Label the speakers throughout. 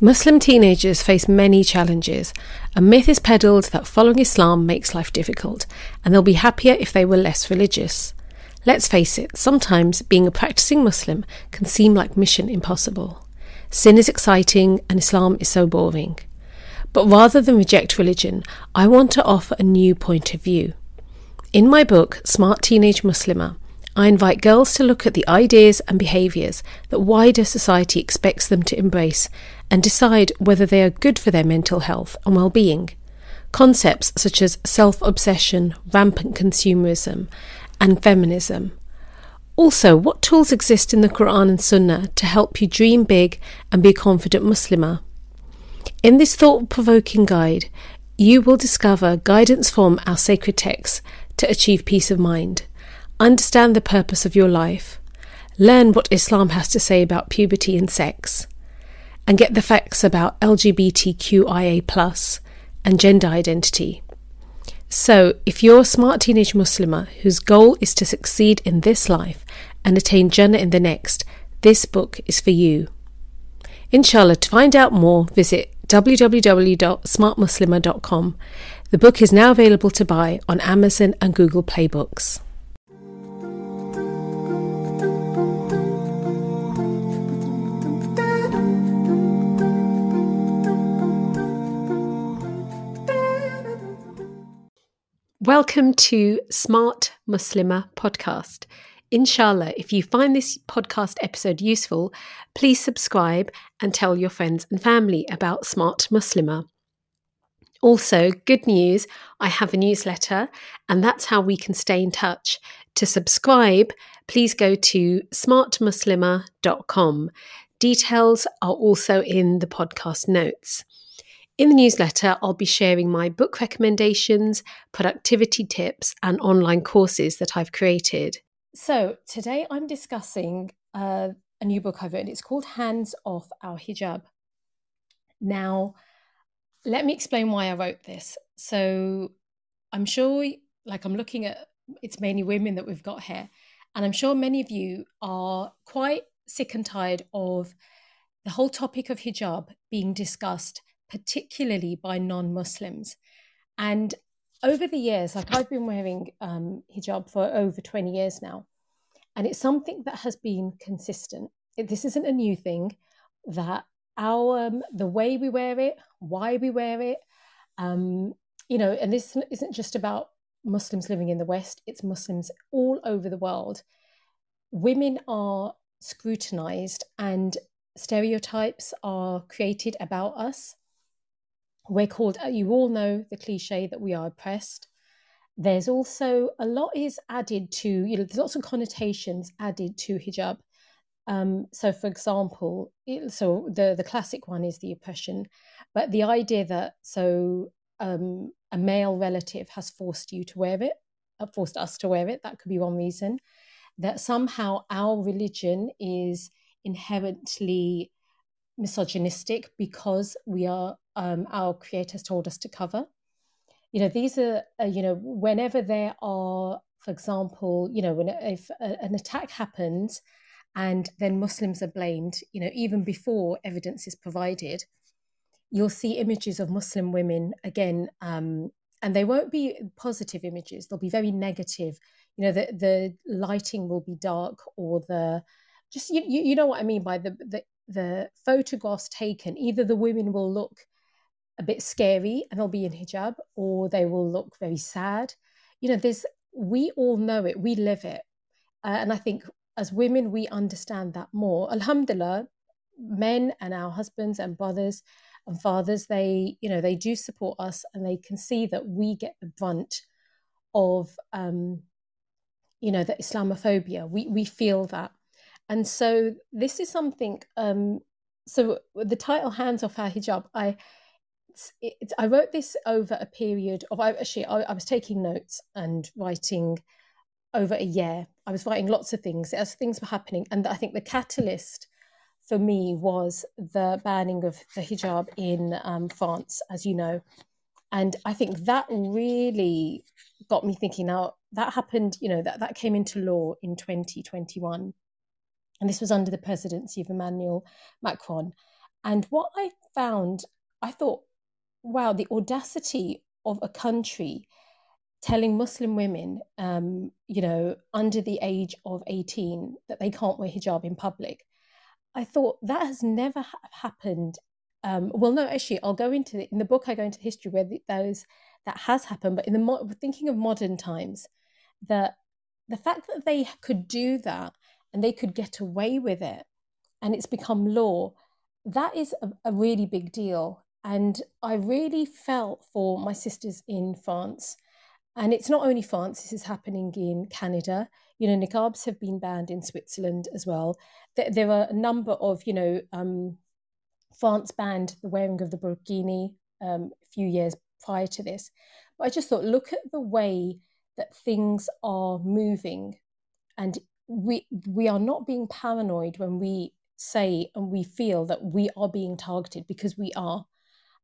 Speaker 1: Muslim teenagers face many challenges. A myth is peddled that following Islam makes life difficult, and they'll be happier if they were less religious. Let's face it, sometimes being a practicing Muslim can seem like mission impossible. Sin is exciting and Islam is so boring. But rather than reject religion, I want to offer a new point of view. In my book, Smart Teenage Muslimah, I invite girls to look at the ideas and behaviours that wider society expects them to embrace and decide whether they are good for their mental health and well being. Concepts such as self obsession, rampant consumerism, and feminism. Also, what tools exist in the Quran and Sunnah to help you dream big and be a confident Muslimah? In this thought provoking guide, you will discover guidance from our sacred texts to achieve peace of mind, understand the purpose of your life, learn what Islam has to say about puberty and sex, and get the facts about LGBTQIA and gender identity. So, if you're a smart teenage Muslimah whose goal is to succeed in this life and attain Jannah in the next, this book is for you. Inshallah, to find out more, visit www.smartmuslima.com. The book is now available to buy on Amazon and Google Play Books. Welcome to Smart Muslimah podcast. Inshallah, if you find this podcast episode useful, please subscribe and tell your friends and family about Smart Muslimah. Also, good news, I have a newsletter, and that's how we can stay in touch. To subscribe, please go to smartmuslima.com. Details are also in the podcast notes. In the newsletter, I'll be sharing my book recommendations, productivity tips, and online courses that I've created. So, today I'm discussing uh, a new book I've written. It's called Hands Off Our Hijab. Now, let me explain why I wrote this. So, I'm sure, like, I'm looking at it's mainly women that we've got here, and I'm sure many of you are quite sick and tired of the whole topic of hijab being discussed particularly by non Muslims. And over the years, like I've been wearing um, hijab for over 20 years now, and it's something that has been consistent. This isn't a new thing that our um, the way we wear it, why we wear it, um, you know, and this isn't just about Muslims living in the West, it's Muslims all over the world. Women are scrutinized and stereotypes are created about us we're called, uh, you all know the cliche that we are oppressed. There's also a lot is added to, you know, there's lots of connotations added to hijab. Um, so, for example, it, so the the classic one is the oppression, but the idea that so um, a male relative has forced you to wear it, uh, forced us to wear it, that could be one reason. That somehow our religion is inherently misogynistic because we are um, our creators told us to cover. You know, these are uh, you know whenever there are, for example, you know, when if a, an attack happens and then Muslims are blamed, you know, even before evidence is provided, you'll see images of Muslim women again, um, and they won't be positive images. They'll be very negative. You know, the the lighting will be dark, or the just you you, you know what I mean by the the the photographs taken. Either the women will look a bit scary and they'll be in hijab, or they will look very sad. You know, there's we all know it, we live it, uh, and I think as women we understand that more. Alhamdulillah, men and our husbands and brothers and fathers they you know they do support us and they can see that we get the brunt of um you know the islamophobia we we feel that and so this is something um so the title hands off our hijab i it, I wrote this over a period of I actually I, I was taking notes and writing over a year. I was writing lots of things as things were happening, and I think the catalyst for me was the banning of the hijab in um, France, as you know. And I think that really got me thinking. Now, that happened, you know, that, that came into law in 2021. And this was under the presidency of Emmanuel Macron. And what I found, I thought, wow, the audacity of a country telling Muslim women, um, you know, under the age of 18 that they can't wear hijab in public. I thought that has never ha- happened. Um, well, no, actually, I'll go into in the book. I go into history where those that has happened, but in the mo- thinking of modern times, that the fact that they could do that and they could get away with it, and it's become law, that is a, a really big deal. And I really felt for my sisters in France. And it's not only France, this is happening in Canada you know, niqabs have been banned in Switzerland as well. There, are a number of, you know, um, France banned the wearing of the burkini um, a few years prior to this. But I just thought, look at the way that things are moving, and we we are not being paranoid when we say and we feel that we are being targeted because we are.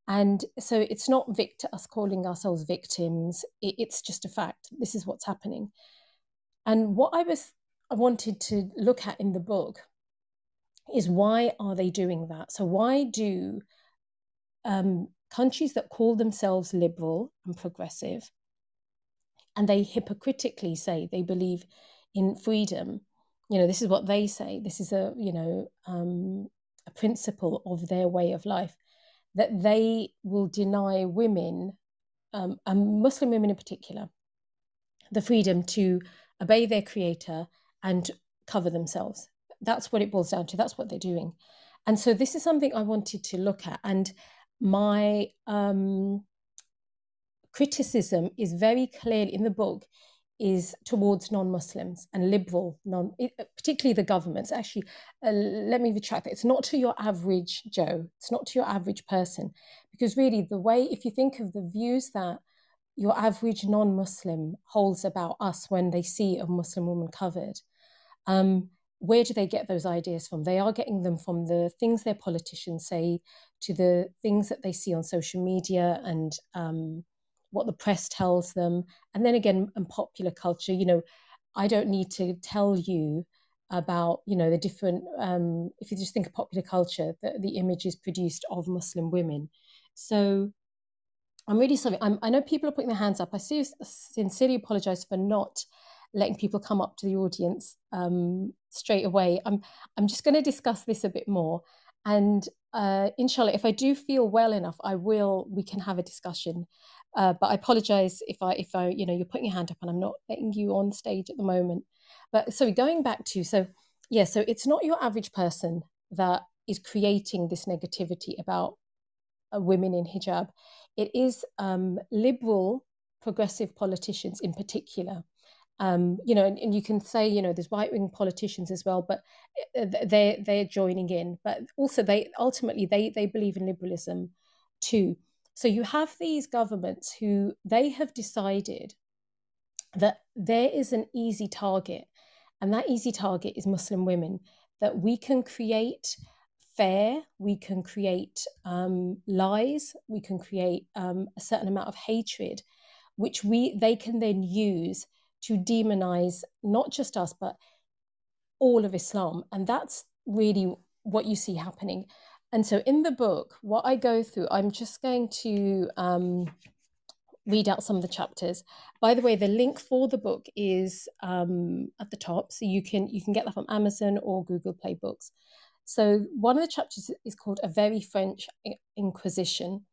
Speaker 1: And so it's not victor us calling ourselves victims. It, it's just a fact. This is what's happening. And what I was I wanted to look at in the book is why are they doing that? So why do um, countries that call themselves liberal and progressive, and they hypocritically say they believe in freedom, you know, this is what they say. This is a you know um, a principle of their way of life that they will deny women, um, and Muslim women in particular, the freedom to obey their creator, and cover themselves. That's what it boils down to. That's what they're doing. And so this is something I wanted to look at. And my um, criticism is very clear in the book is towards non-Muslims and liberal non, particularly the governments. Actually, uh, let me retract that. It's not to your average Joe. It's not to your average person, because really the way, if you think of the views that your average non Muslim holds about us when they see a Muslim woman covered. Um, where do they get those ideas from? They are getting them from the things their politicians say, to the things that they see on social media and um, what the press tells them. And then again, in popular culture, you know, I don't need to tell you about, you know, the different, um, if you just think of popular culture, the, the images produced of Muslim women. So I'm really sorry. I'm, i know people are putting their hands up. I sincerely apologize for not letting people come up to the audience um, straight away. I'm I'm just going to discuss this a bit more, and uh, inshallah, if I do feel well enough, I will. We can have a discussion. Uh, but I apologize if I if I you know you're putting your hand up and I'm not letting you on stage at the moment. But so going back to so yeah, so it's not your average person that is creating this negativity about uh, women in hijab. It is um, liberal, progressive politicians in particular. Um, you know, and, and, you can say, you know, there's right wing politicians as well, but uh, they they're joining in. But also, they ultimately they they believe in liberalism too. So you have these governments who they have decided that there is an easy target, and that easy target is Muslim women that we can create fear, we can create um, lies, we can create um, a certain amount of hatred, which we they can then use to demonize not just us but all of Islam, and that's really what you see happening. And so in the book, what I go through, I'm just going to um, read out some of the chapters. By the way, the link for the book is um, at the top, so you can you can get that from Amazon or Google Play Books. So one of the chapters is called "A Very French Inquisition,"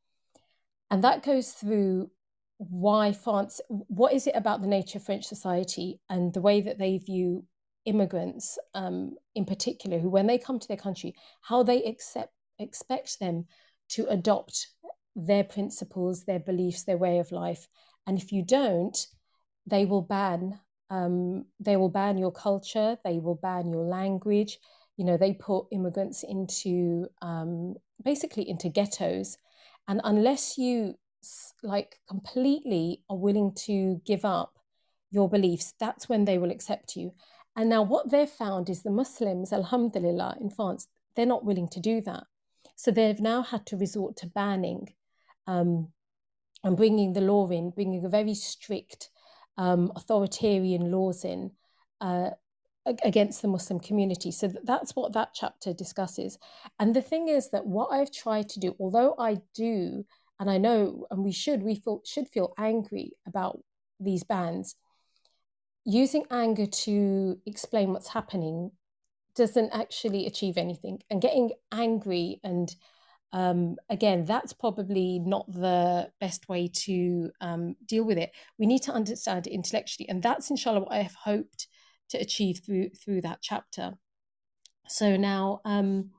Speaker 1: and that goes through why France. What is it about the nature of French society and the way that they view immigrants, um, in particular, who when they come to their country, how they accept expect them to adopt their principles, their beliefs, their way of life. And if you don't, they will ban. Um, they will ban your culture. They will ban your language. You know, they put immigrants into um, basically into ghettos, and unless you like completely are willing to give up your beliefs, that's when they will accept you. And now, what they've found is the Muslims, Alhamdulillah, in France, they're not willing to do that. So they've now had to resort to banning um, and bringing the law in, bringing a very strict um, authoritarian laws in uh, against the Muslim community. So that's what that chapter discusses. And the thing is that what I've tried to do, although I do, and I know, and we should, we feel, should feel angry about these bans, using anger to explain what's happening doesn't actually achieve anything. And getting angry and um, again, that's probably not the best way to um, deal with it. We need to understand it intellectually, and that's inshallah what I have hoped to achieve through through that chapter. So now, um,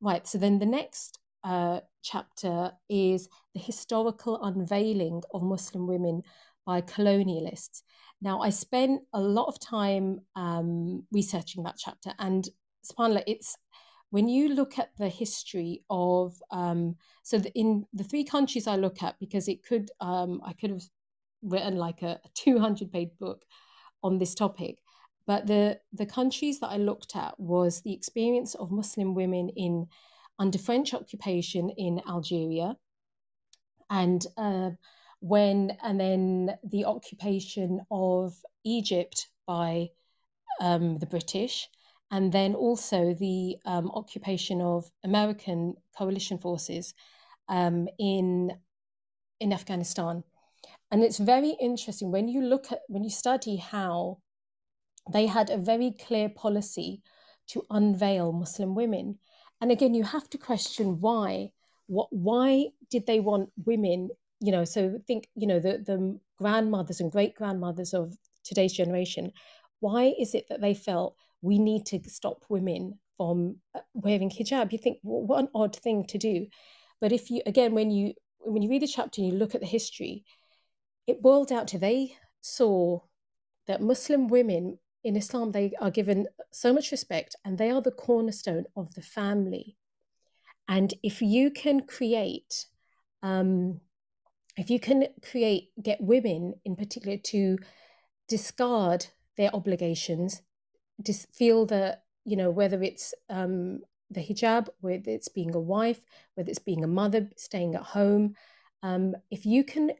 Speaker 1: right. So then the next uh, chapter is the historical unveiling of Muslim women by colonialists. Now, I spent a lot of time um, researching that chapter, and subhanAllah, it's when you look at the history of um, so the, in the three countries I look at, because it could um, I could have written like a, a 200 page book on this topic, but the the countries that I looked at was the experience of Muslim women in under French occupation in Algeria, and uh, when and then the occupation of Egypt by um, the British and then also the um, occupation of American coalition forces um, in in Afghanistan. And it's very interesting when you look at when you study how they had a very clear policy to unveil Muslim women. And again, you have to question why. What why did they want women? You know, so think you know the the grandmothers and great grandmothers of today's generation. Why is it that they felt we need to stop women from uh, wearing hijab. You think, well, what an odd thing to do. But if you, again, when you when you read the chapter and you look at the history, it boiled down to they saw that Muslim women in Islam they are given so much respect and they are the cornerstone of the family. And if you can create, um, if you can create, get women in particular to discard their obligations, just feel that you know whether it's um, the hijab, whether it's being a wife, whether it's being a mother, staying at home, um, if you can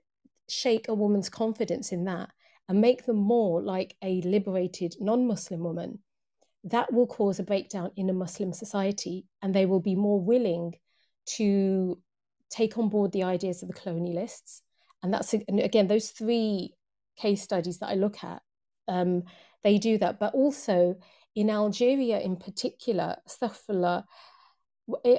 Speaker 1: shake a woman's confidence in that and make them more like a liberated non-Muslim woman, that will cause a breakdown in a Muslim society, and they will be more willing to take on board the ideas of the colonialists. And that's and again those three case studies that I look at. Um, they do that. But also in Algeria, in particular, astaghfirullah,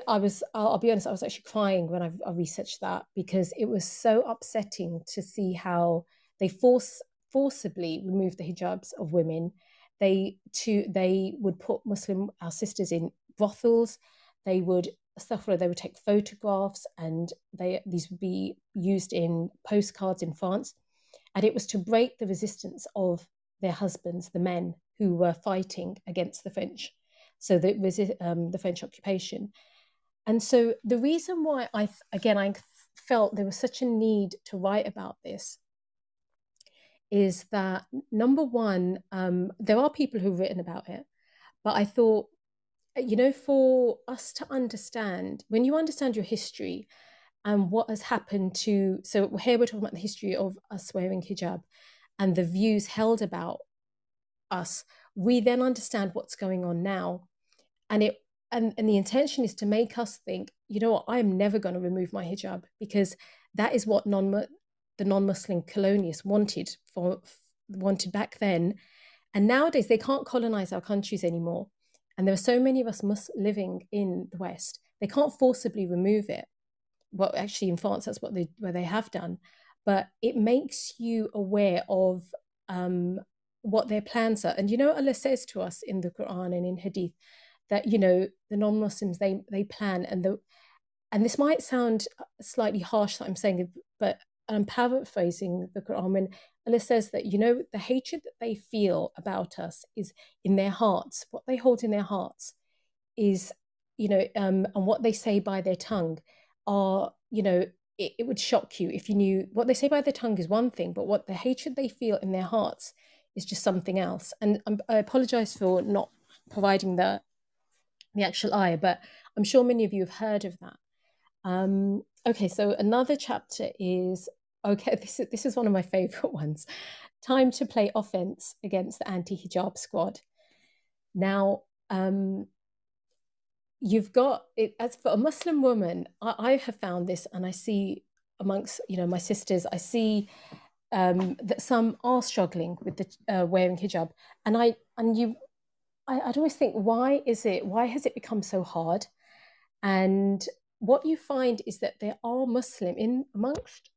Speaker 1: I was, I'll, be honest, I was actually crying when I, I, researched that because it was so upsetting to see how they force forcibly remove the hijabs of women. They to they would put Muslim our sisters in brothels. They would astaghfirullah, they would take photographs and they these would be used in postcards in France. And it was to break the resistance of their husbands, the men who were fighting against the French. So that was um, the French occupation. And so the reason why I, again, I felt there was such a need to write about this is that number one, um, there are people who've written about it, but I thought you know, for us to understand, when you understand your history and what has happened to, so here we're talking about the history of us wearing hijab and the views held about us, we then understand what's going on now. And it and, and the intention is to make us think, you know what, I'm never going to remove my hijab because that is what non the non-Muslim colonialists wanted for wanted back then. And nowadays they can't colonize our countries anymore. And there are so many of us mus- living in the West, they can't forcibly remove it. Well, actually, in France, that's what they where they have done. But it makes you aware of um, what their plans are. And you know, Allah says to us in the Quran and in Hadith that you know the non-Muslims they they plan and the and this might sound slightly harsh that I'm saying, but I'm paraphrasing the Quran when Allah says that, you know, the hatred that they feel about us is in their hearts. What they hold in their hearts is, you know, um, and what they say by their tongue are, you know, it, it would shock you if you knew what they say by their tongue is one thing, but what the hatred they feel in their hearts is just something else. And I apologize for not providing the the actual eye, but I'm sure many of you have heard of that. Um, okay, so another chapter is okay. This is this is one of my favorite ones. Time to play offense against the anti-hijab squad. Now, um, you've got it as for a Muslim woman. I, I, have found this, and I see amongst you know my sisters. I see um, that some are struggling with the uh, wearing hijab, and I and you, I, I'd always think, why is it? Why has it become so hard? And what you find is that there are Muslim in amongst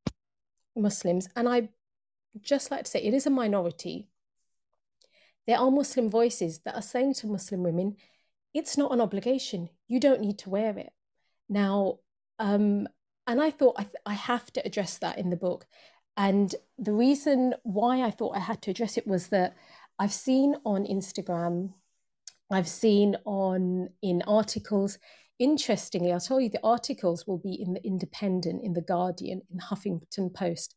Speaker 1: Muslims, and I just like to say it is a minority. There are Muslim voices that are saying to Muslim women, it's not an obligation. You don't need to wear it. Now, um, and I thought I, I have to address that in the book. And the reason why I thought I had to address it was that I've seen on Instagram, I've seen on in articles Interestingly, I'll tell you the articles will be in the Independent, in the Guardian, in Huffington Post.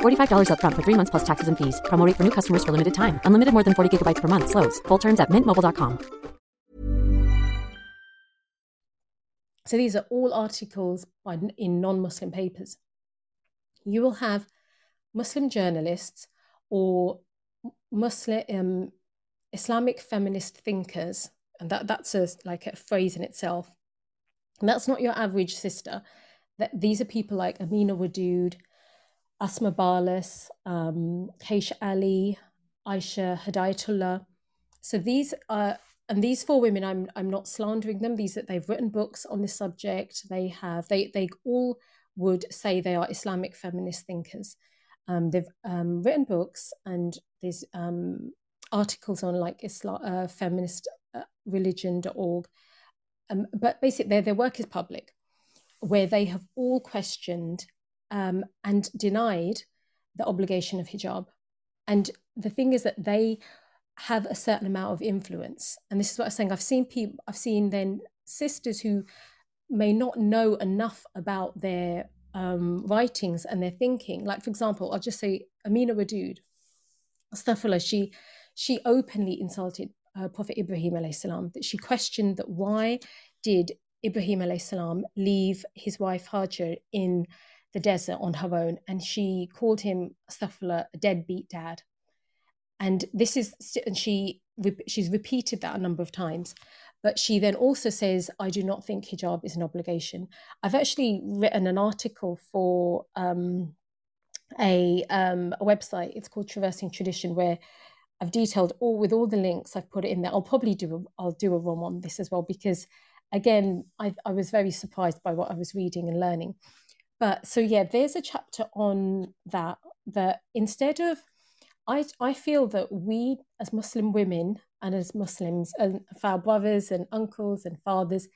Speaker 2: slash
Speaker 3: $45 up front for 3 months plus taxes and fees. Promo for new customers for limited time. Unlimited more than 40 gigabytes per month slows. Full terms at mintmobile.com.
Speaker 1: So these are all articles by, in non-Muslim papers. You will have Muslim journalists or Muslim um, Islamic feminist thinkers, and that that's a like a phrase in itself. And that's not your average sister. That these are people like Amina Wadud, Asma Barlas, um, Ali, Aysha Hidayatullah. So these are and these four women, I'm I'm not slandering them. These that they've written books on this subject. They have they they all would say they are Islamic feminist thinkers. Um, they've um, written books and there's um, articles on like Islam, uh, feminist uh, religion.org. Um, but basically, their, their work is public, where they have all questioned um, and denied the obligation of hijab. And the thing is that they have a certain amount of influence. And this is what I'm saying. I've seen people, I've seen then sisters who may not know enough about their um, writings and their thinking. Like, for example, I'll just say Amina Wadud, Astaghfirullah, she, she openly insulted uh, Prophet Ibrahim alayhi salam. That she questioned that why did Ibrahim alayhi salam leave his wife Hajar in the desert on her own, and she called him Astaghfirullah, a deadbeat dad. And this is, and she she's repeated that a number of times. But she then also says, I do not think hijab is an obligation. I've actually written an article for um, a, um, a website. It's called Traversing Tradition, where I've detailed all with all the links. I've put it in there. I'll probably do a, I'll do a ROM on this as well because, again, I, I was very surprised by what I was reading and learning. But so yeah, there's a chapter on that. That instead of, I I feel that we as Muslim women and as Muslims and our brothers and uncles and fathers,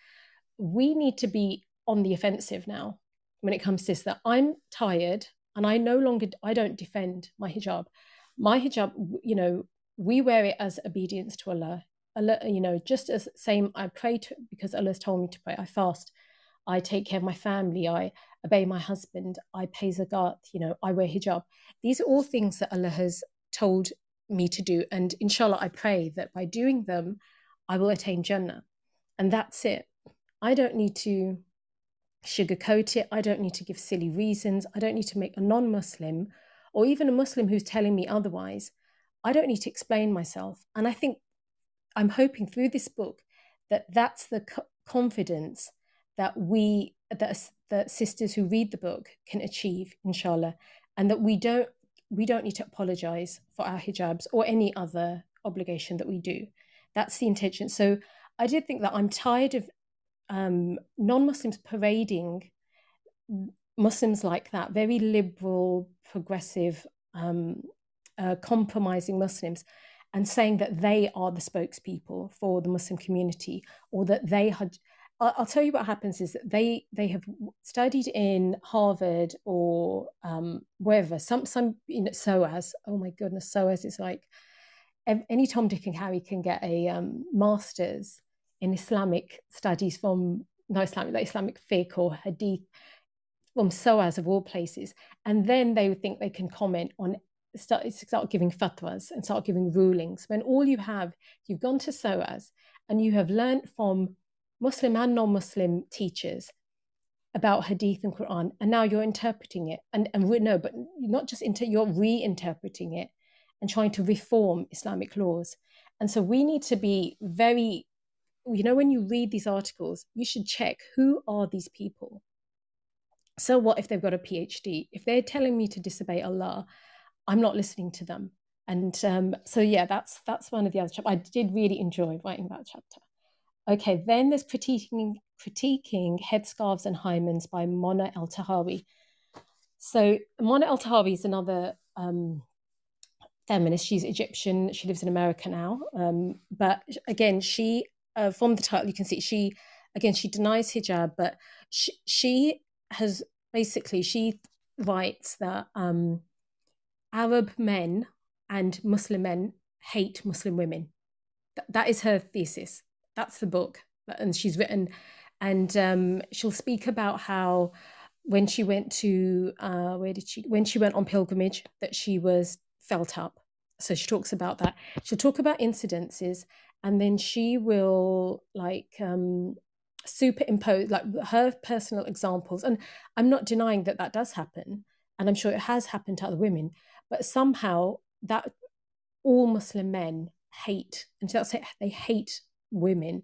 Speaker 1: we need to be on the offensive now when it comes to this. That I'm tired and I no longer I don't defend my hijab. My hijab, you know, we wear it as obedience to Allah. Allah, you know, just as same I pray to because Allah's told me to pray. I fast. I take care of my family. I obey my husband. I pay zakat. You know, I wear hijab. These are all things that Allah has told me to do. And inshallah, I pray that by doing them, I will attain Jannah. And that's it. I don't need to sugarcoat it. I don't need to give silly reasons. I don't need to make a non Muslim or even a Muslim who's telling me otherwise. I don't need to explain myself. And I think I'm hoping through this book that that's the confidence that we, that, that sisters who read the book can achieve, inshallah, and that we don't we don't need to apologize for our hijabs or any other obligation that we do. That's the intention. So I did think that I'm tired of um, non Muslims parading Muslims like that, very liberal, progressive, um, uh, compromising Muslims, and saying that they are the spokespeople for the Muslim community or that they had I'll tell you what happens is that they they have studied in Harvard or um, wherever some some in SOAS. Oh my goodness, SOAS is like any Tom, Dick, and Harry can get a um, master's in Islamic studies from no Islamic like Islamic fiqh or Hadith from SOAS of all places, and then they would think they can comment on start start giving fatwas and start giving rulings when all you have you've gone to SOAS and you have learned from Muslim and non-Muslim teachers about Hadith and Quran, and now you're interpreting it, and and no, but not just into you're reinterpreting it and trying to reform Islamic laws. And so we need to be very, you know, when you read these articles, you should check who are these people. So what if they've got a PhD? If they're telling me to disobey Allah, I'm not listening to them. And um, so yeah, that's that's one of the other chapters. I did really enjoy writing that chapter. Okay, then there's critiquing, critiquing headscarves and hymens by Mona Eltahawy. So Mona Eltahawy is another um, feminist. She's Egyptian. She lives in America now. Um, but again, she uh, from the title you can see she again she denies hijab, but she, she has basically she writes that um, Arab men and Muslim men hate Muslim women. Th- that is her thesis that's the book and she's written and um, she'll speak about how when she went to uh, where did she when she went on pilgrimage that she was felt up. So she talks about that. She'll talk about incidences and then she will like um, superimpose like her personal examples. And i'm not denying that that does happen and i'm sure it has happened to other women but somehow that all muslim men hate and so say they hate women.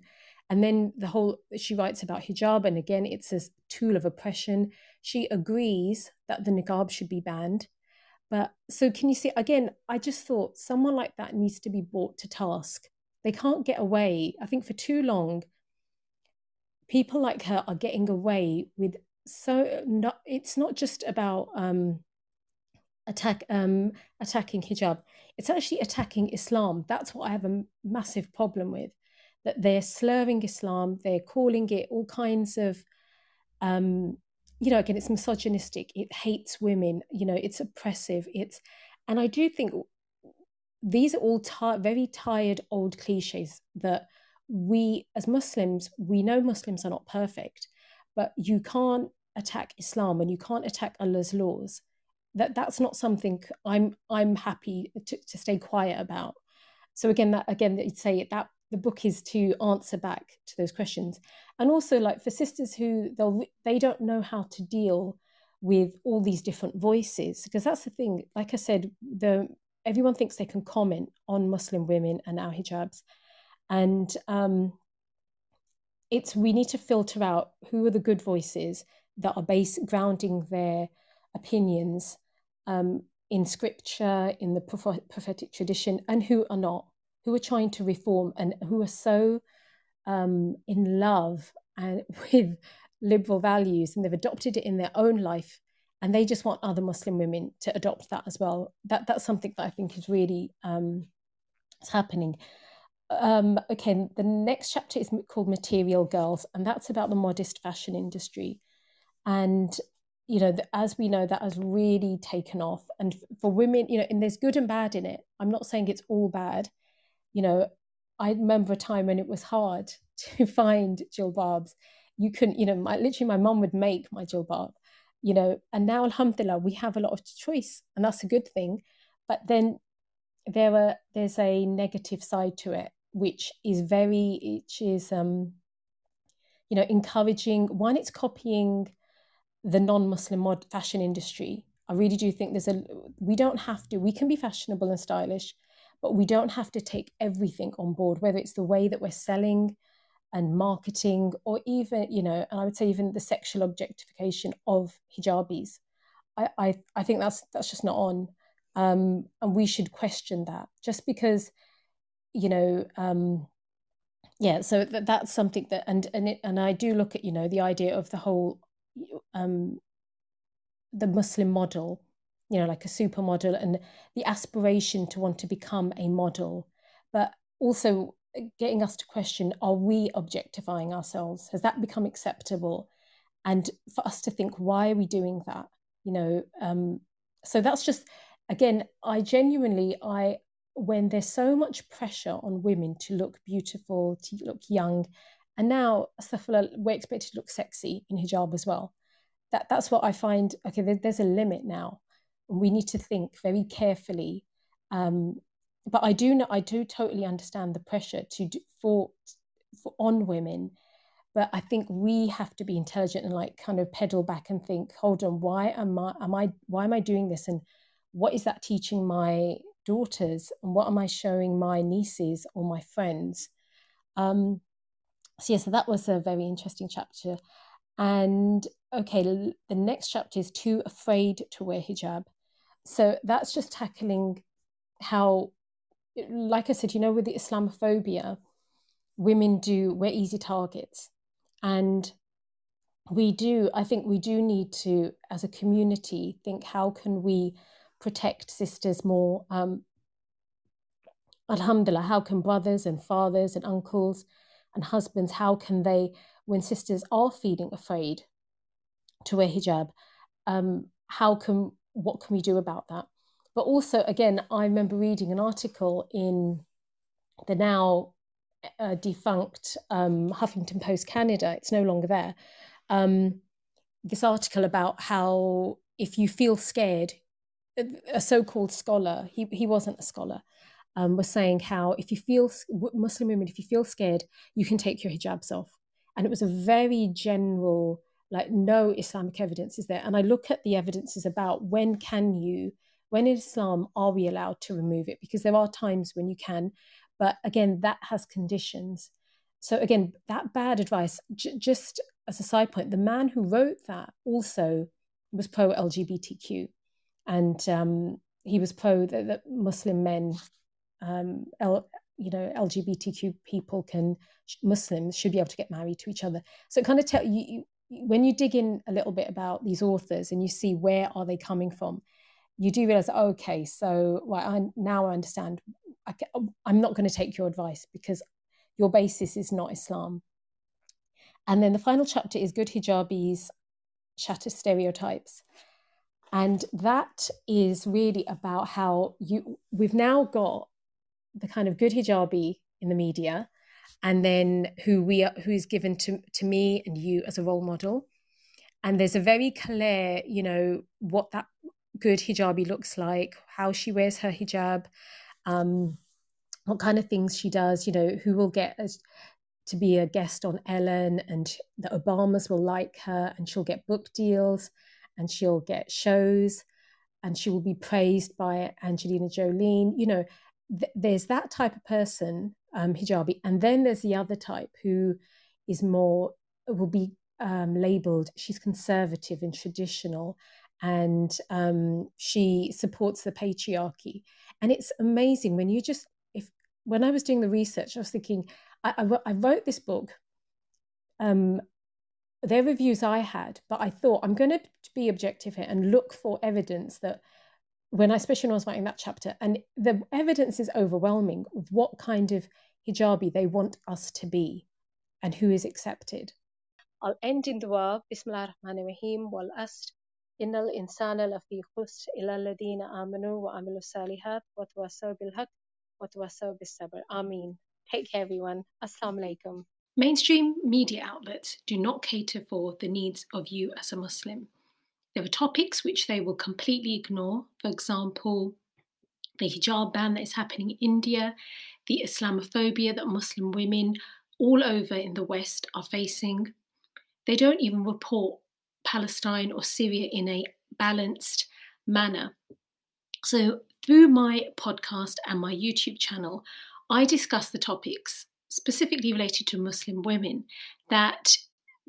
Speaker 1: And then the whole, she writes about hijab, and again, it's a tool of oppression. She agrees that the niqab should be banned. But so, can you see, again, I just thought someone like that needs to be brought to task. They can't get away. I think for too long, people like her are getting away with so not it's not just about um attack um attacking hijab it's actually attacking islam that's what i have a massive problem with that they're slurring Islam, they're calling it all kinds of, um, you know, again, it's misogynistic, it hates women, you know, it's oppressive, it's, and I do think these are all t- very tired old cliches that we as Muslims, we know Muslims are not perfect, but you can't attack Islam and you can't attack Allah's laws. That that's not something I'm I'm happy to, to stay quiet about. So again, that again, you'd say that the book is to answer back to those questions. And also like for sisters who they'll they don't know how to deal with all these different voices because that's the thing like i said the everyone thinks they can comment on muslim women and our hijabs. And um it's we need to filter out who are the good voices that are base grounding their opinions um, in scripture, in the prophetic tradition, and who are not, who are trying to reform and who are so um, in love and with liberal values and they've adopted it in their own life and they just want other Muslim women to adopt that as well. That that's something that I think is really um, is happening. Um, okay, the next chapter is called Material Girls, and that's about the modest fashion industry. And you know, as we know, that has really taken off. And for women, you know, and there's good and bad in it. I'm not saying it's all bad. You know, I remember a time when it was hard to find jilbabs. You couldn't, you know, my, literally my mum would make my jilbab, you know, and now, alhamdulillah, we have a lot of choice, and that's a good thing. But then there are there's a negative side to it, which is very, which is, um, you know, encouraging. One, it's copying the non-Muslim mod fashion industry. I really do think there's a we don't have to. We can be fashionable and stylish, but we don't have to take everything on board. Whether it's the way that we're selling and marketing, or even you know, and I would say even the sexual objectification of hijabis. I I, I think that's that's just not on, um, and we should question that. Just because, you know. Um, yeah so that, that's something that and and it, and I do look at you know the idea of the whole um, the Muslim model, you know, like a supermodel, and the aspiration to want to become a model, but also getting us to question: Are we objectifying ourselves? Has that become acceptable? And for us to think, why are we doing that? You know, um, so that's just again, I genuinely, I when there's so much pressure on women to look beautiful, to look young, and now, we're expected to look sexy in hijab as well. That, that's what I find. Okay, there, there's a limit now. We need to think very carefully. Um, but I do know, I do totally understand the pressure to do, for, for on women. But I think we have to be intelligent and like kind of pedal back and think, hold on, why am I, am I, why am I doing this? And what is that teaching my daughters? And what am I showing my nieces or my friends? Um, so yeah, so that was a very interesting chapter. And okay, the next chapter is too afraid to wear hijab. So that's just tackling how, like I said, you know, with the Islamophobia, women do we're easy targets, and we do. I think we do need to, as a community, think how can we protect sisters more. Um, Alhamdulillah, how can brothers and fathers and uncles and husbands, how can they, when sisters are feeling afraid to wear hijab, um, how can, what can we do about that? But also, again, I remember reading an article in the now uh, defunct um, Huffington Post Canada, it's no longer there. Um, this article about how if you feel scared, a so-called scholar, he, he wasn't a scholar, um, was saying how if you feel Muslim women, if you feel scared, you can take your hijabs off. And it was a very general, like no Islamic evidence is there. And I look at the evidences about when can you, when in Islam are we allowed to remove it? Because there are times when you can, but again, that has conditions. So again, that bad advice. J- just as a side point, the man who wrote that also was pro LGBTQ, and um, he was pro that, that Muslim men um, L, you know LGBTQ people can Muslims should be able to get married to each other. So it kind of tell you, you when you dig in a little bit about these authors and you see where are they coming from, you do realize oh, okay, so well, I, now I understand. I, oh, I'm not going to take your advice because your basis is not Islam. And then the final chapter is good hijabis shatter stereotypes. And that is really about how you we've now got the kind of good hijabi in the media and then who we are who's given to to me and you as a role model. And there's a very clear you know what that good hijabi looks like how she wears her hijab um, what kind of things she does you know who will get as, to be a guest on ellen and the obamas will like her and she'll get book deals and she'll get shows and she will be praised by angelina jolie. You know th- there's that type of person, um, hijabi, and then there's the other type who
Speaker 4: is more will be um, labeled she's conservative and traditional and um, she supports the patriarchy. And it's amazing when you just if when i was doing the research i was thinking i, I, I wrote this book um, their reviews i had but i thought i'm going to be objective here and look for evidence that when I, especially when I was writing that chapter, and the evidence is overwhelming of what kind of hijabi they want us to be and who is accepted. I'll end in dua, Bismillah ar-Rahman ar-Rahim, wal asr, innal insana lafi khusr illa alladhina amanu wa amilu salihat wa tawasaw bil haq wa tawasaw bis sabr. Ameen. Take care everyone. Assalamu alaikum.
Speaker 1: Mainstream media outlets do not cater for the needs of you as a Muslim. There are topics which they will completely ignore. For example, the hijab ban that is happening in India, the Islamophobia that Muslim women all over in the West are facing. They don't even report Palestine or Syria in a balanced manner. So, through my podcast and my YouTube channel, I discuss the topics specifically related to Muslim women that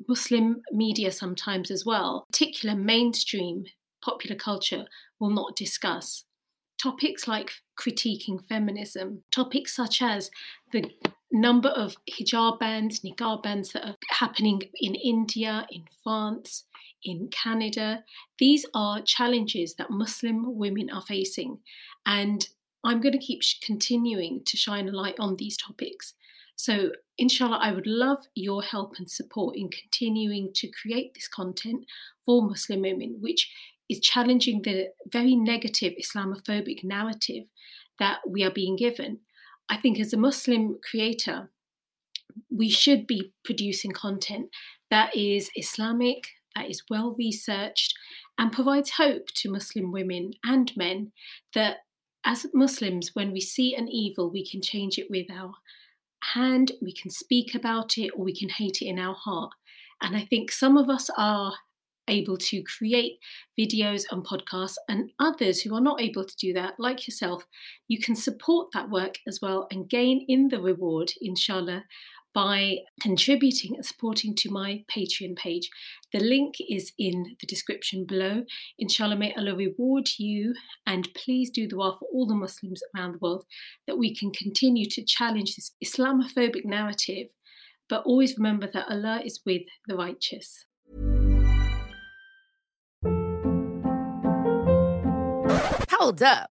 Speaker 1: Muslim media sometimes as well, particular mainstream popular culture will not discuss. Topics like critiquing feminism, topics such as the number of hijab bans, niqab bans that are happening in India, in France, in Canada. These are challenges that Muslim women are facing. And I'm going to keep continuing to shine a light on these topics. So, inshallah, I would love your help and support in continuing to create this content for Muslim women, which is challenging the very negative Islamophobic narrative that we are being given. I think as a Muslim creator, we should be producing content that is Islamic, that is well researched, and provides hope to Muslim women and men that as Muslims, when we see an evil, we can change it with our hand, we can speak about it, or we can hate it in our heart. And I think some of us are able to create videos and podcasts, and others who are not able to do that, like yourself, you can support that work as well and gain in the reward, inshallah, by contributing and supporting to my Patreon page. The link is in the description below. Inshallah, may Allah reward you and please do the dua for all the Muslims around the world that we can continue to challenge this Islamophobic narrative, but always remember that Allah is with the righteous.
Speaker 5: Hold up.